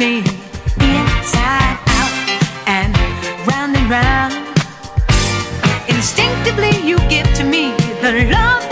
me inside out and round and round. Instinctively, you give to me the love.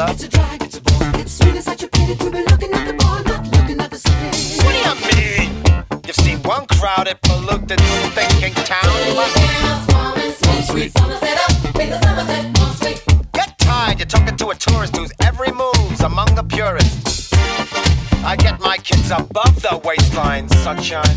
brother. It's a drag, it's a bore. It's really such a pity to be looking at the ball, not looking at the city. What do you mean? You've seen one crowded, polluted, thinking town. One sweet. Get tired, you're talking to a tourist whose every move's among the purists. I get my kids above the waistline, sunshine.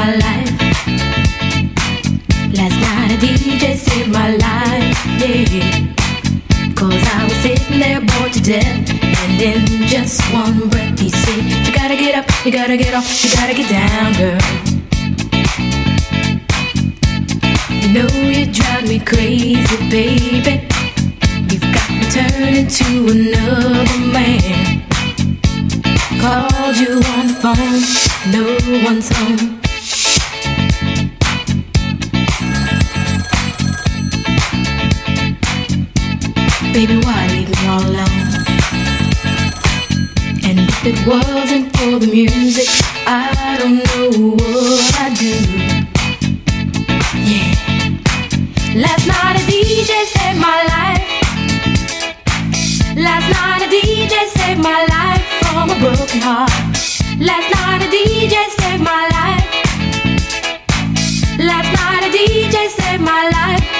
my life. Last night a DJ saved my life, yeah. Cause I was sitting there bored to death. And in just one breath, he said, You gotta get up, you gotta get off, you gotta get down, girl. You know you drive me crazy, baby. You've got me turning to another man. Called you on the phone, no one's home. Baby, why leave me all alone? And if it wasn't for the music, I don't know what I'd do. Yeah. Last night a DJ saved my life. Last night a DJ saved my life from a broken heart. Last night a DJ saved my life. Last night a DJ saved my life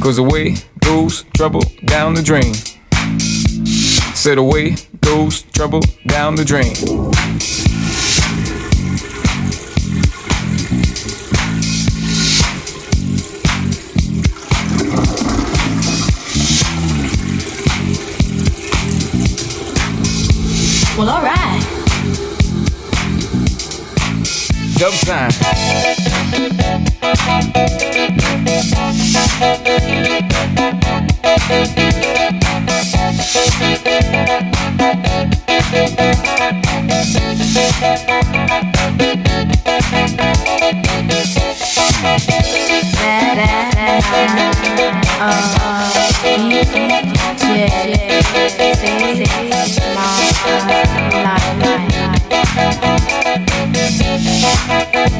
cause away goes trouble down the drain. Said away goes trouble down the drain. Well, alright. Dub time.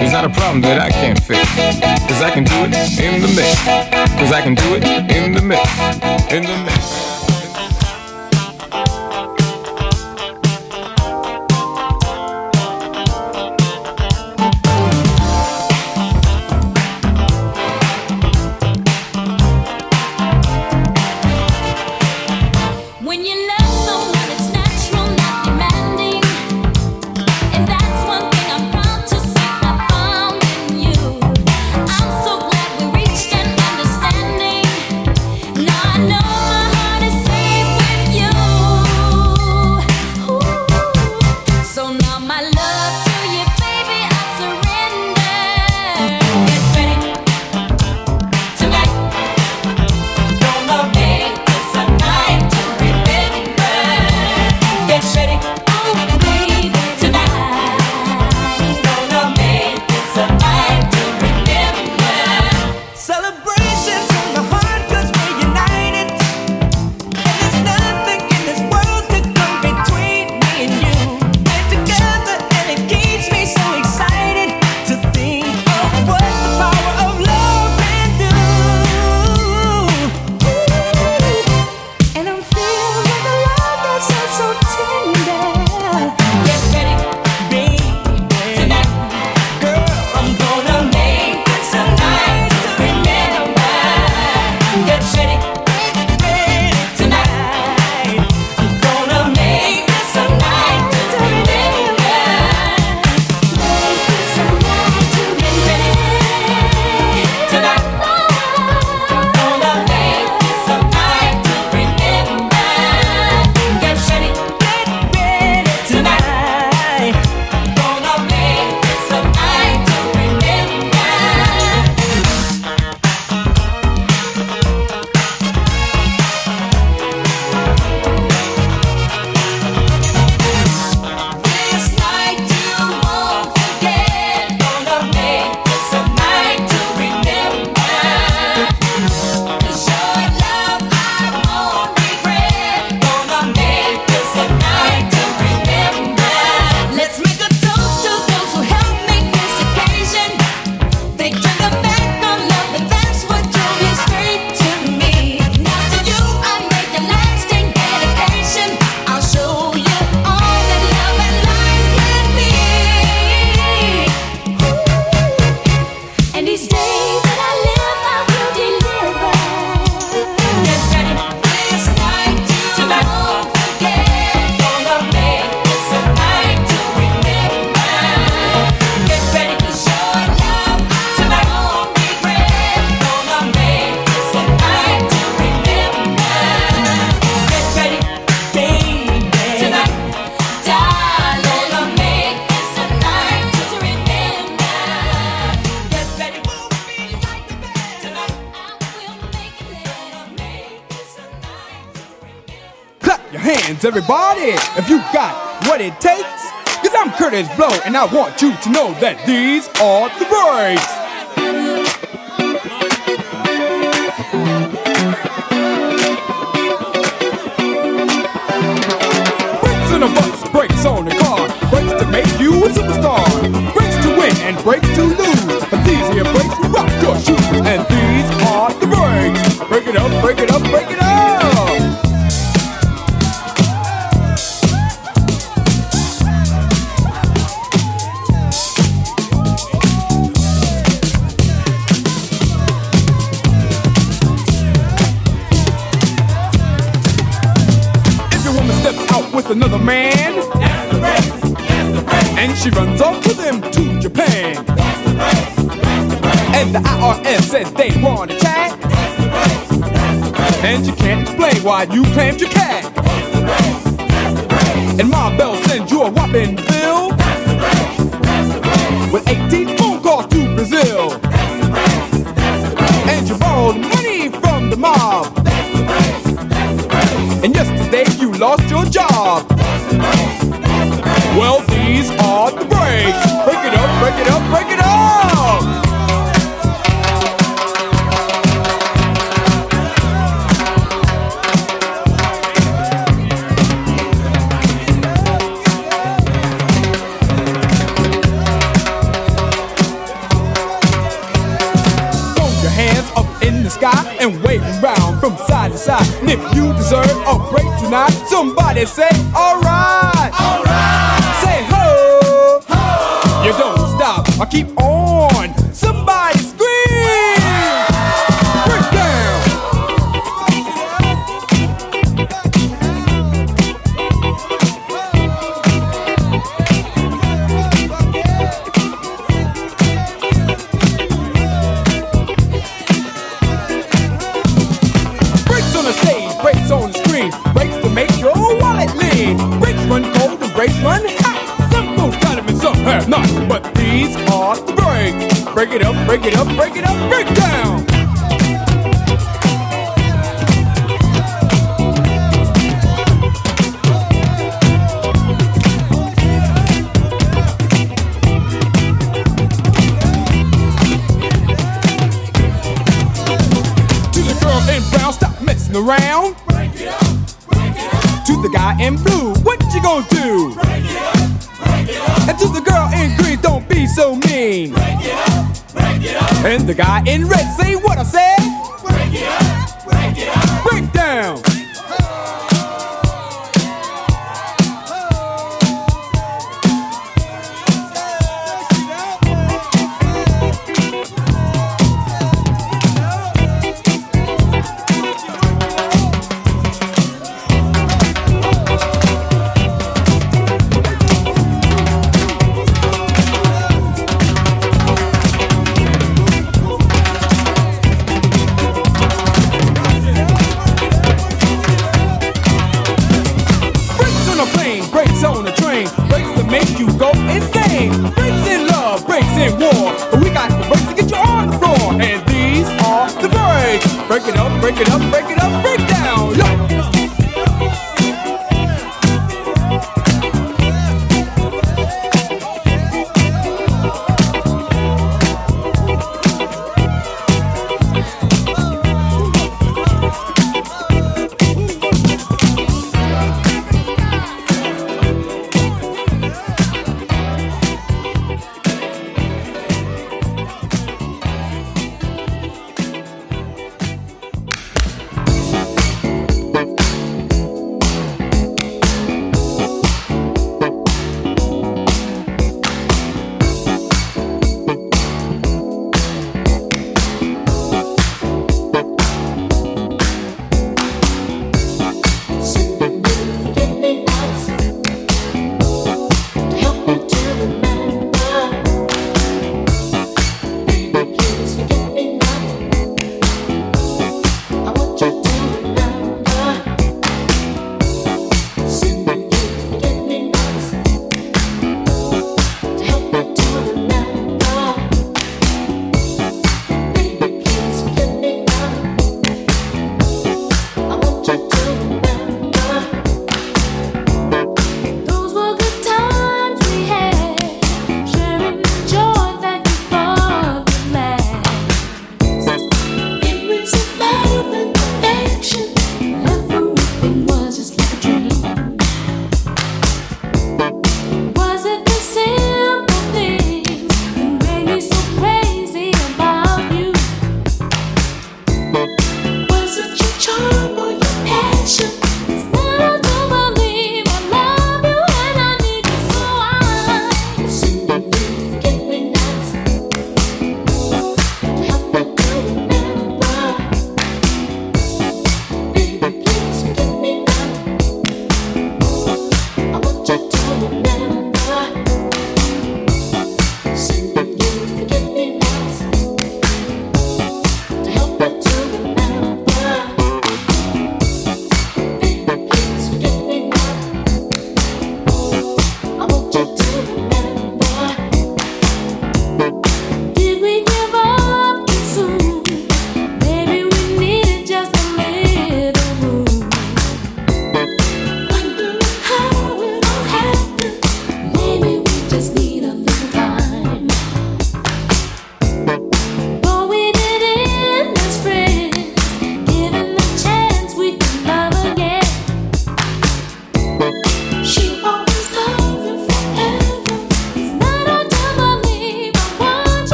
It's not a problem that I can't fix. Cause I can do it in the mix. Cause I can do it in the mix. In the mix. everybody, if you got what it takes. Cause I'm Kurtis Blow, and I want you to know that these are the breaks. Breaks in a bus, breaks on the car, breaks to make you a superstar, breaks to win and breaks to lose. why you claimed you Break it up, break it up, break down. in red.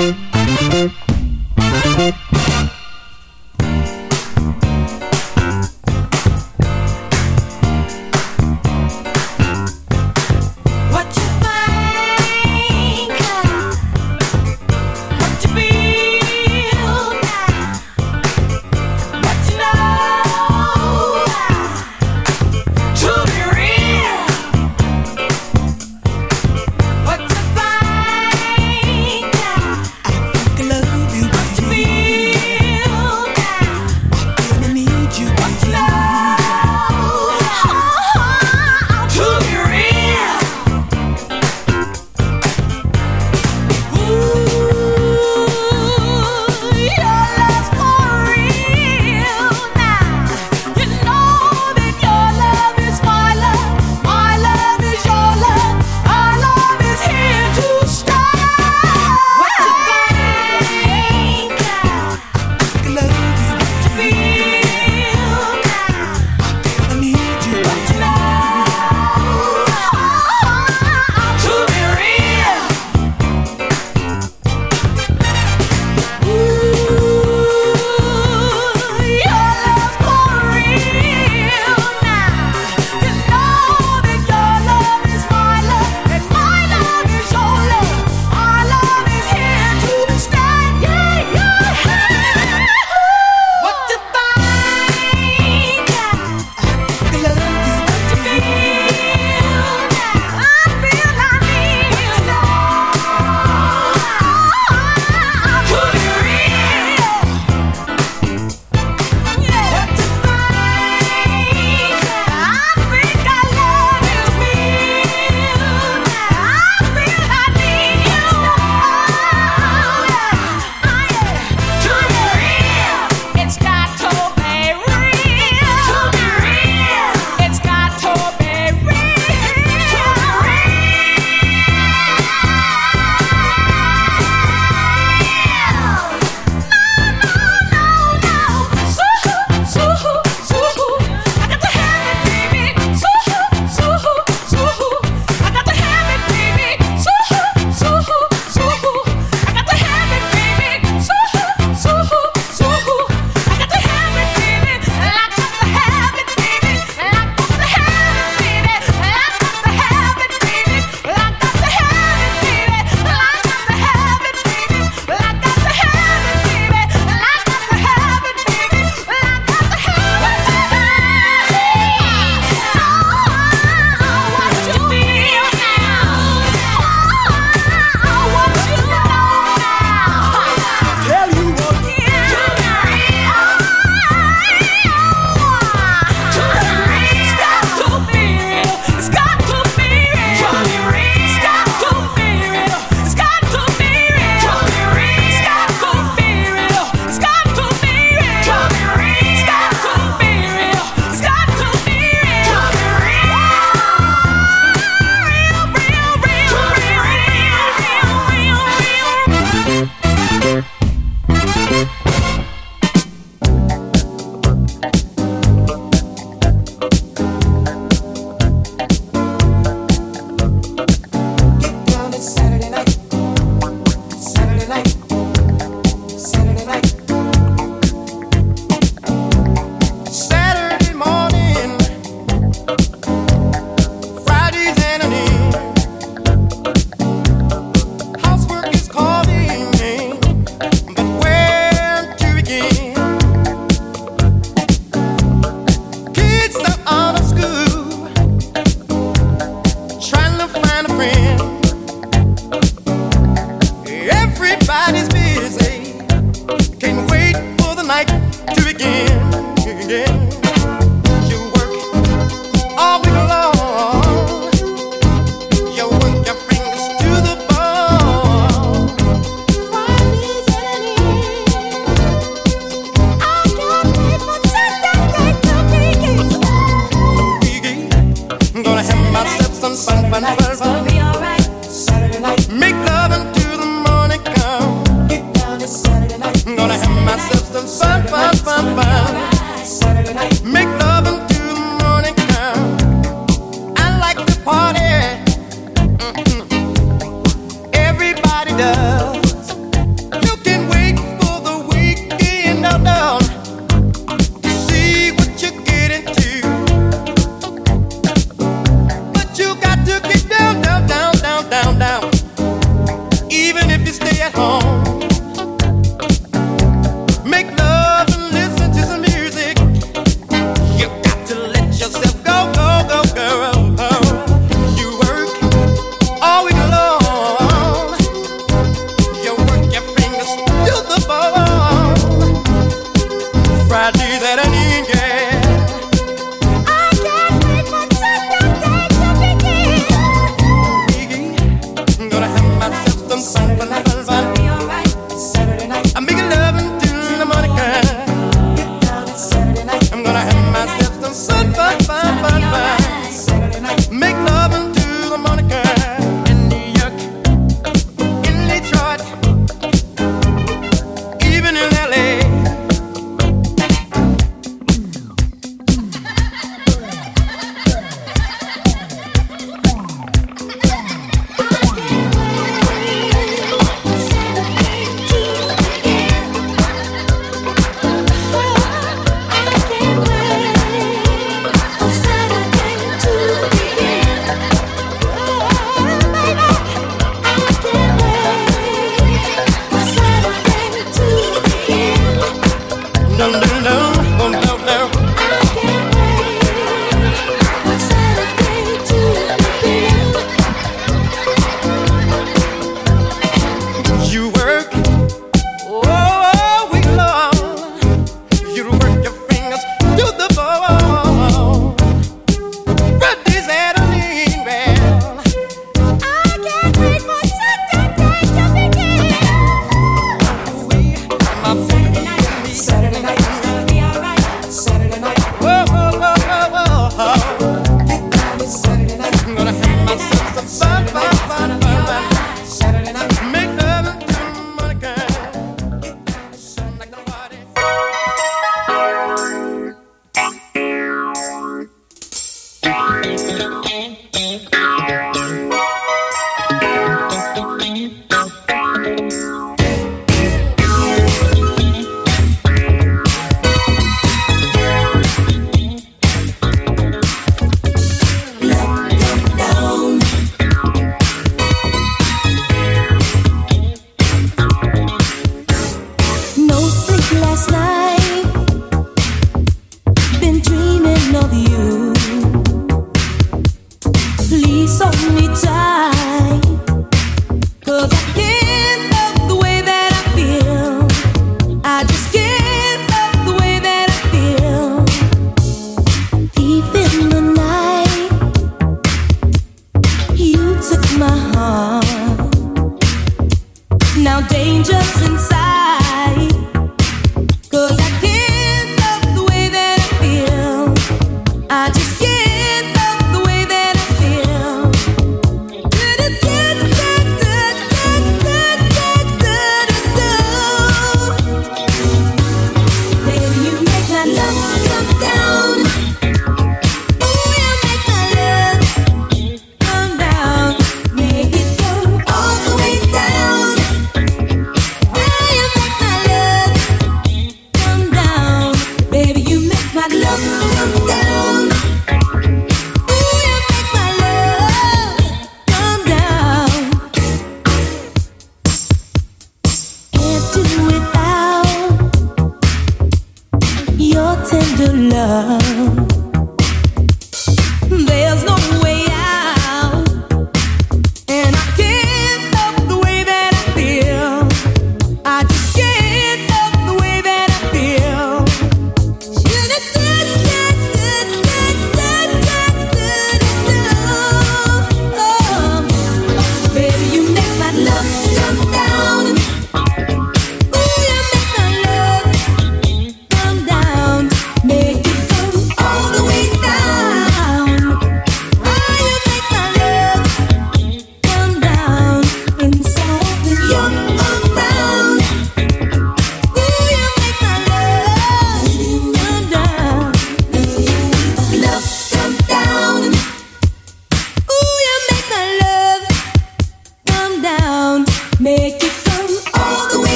Thank you. so many times.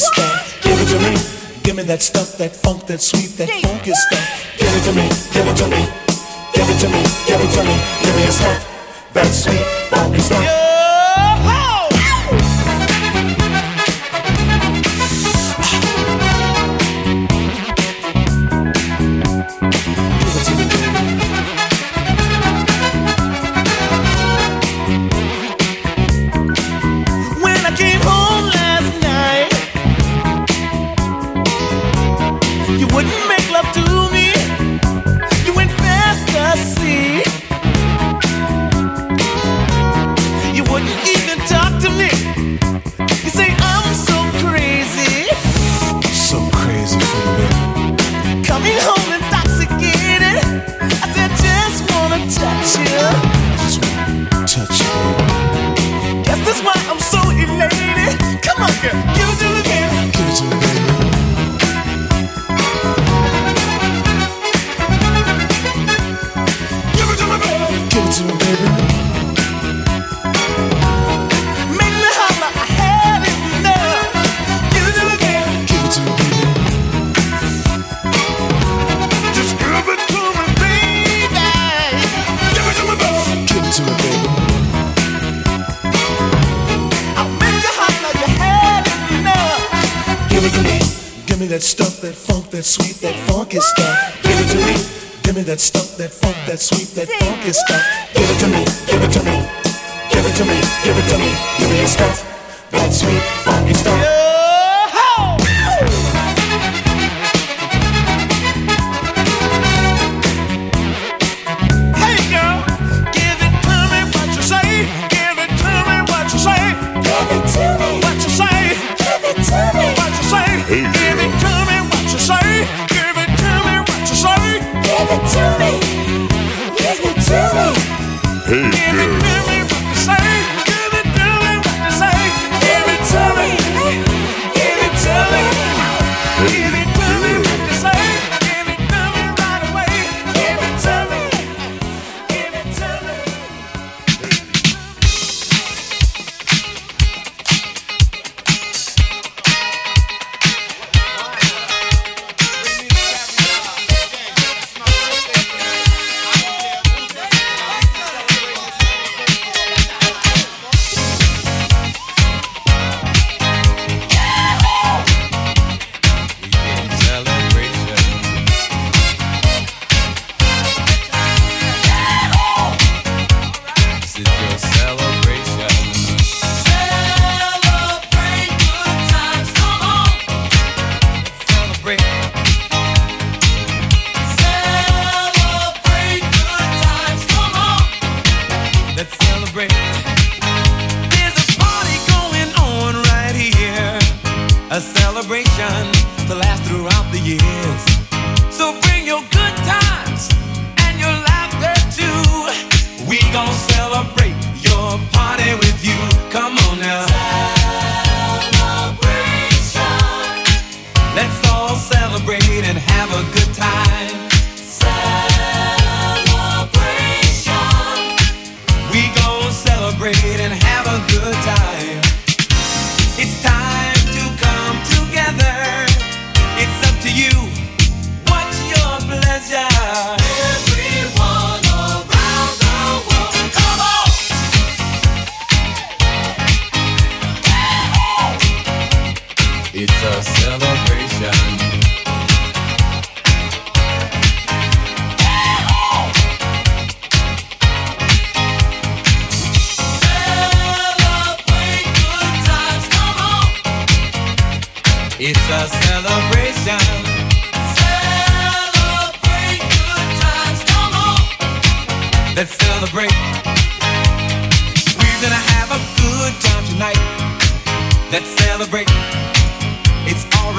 stuff. Give it to me. Give me that stuff, that funk, that sweet, that funk stuff.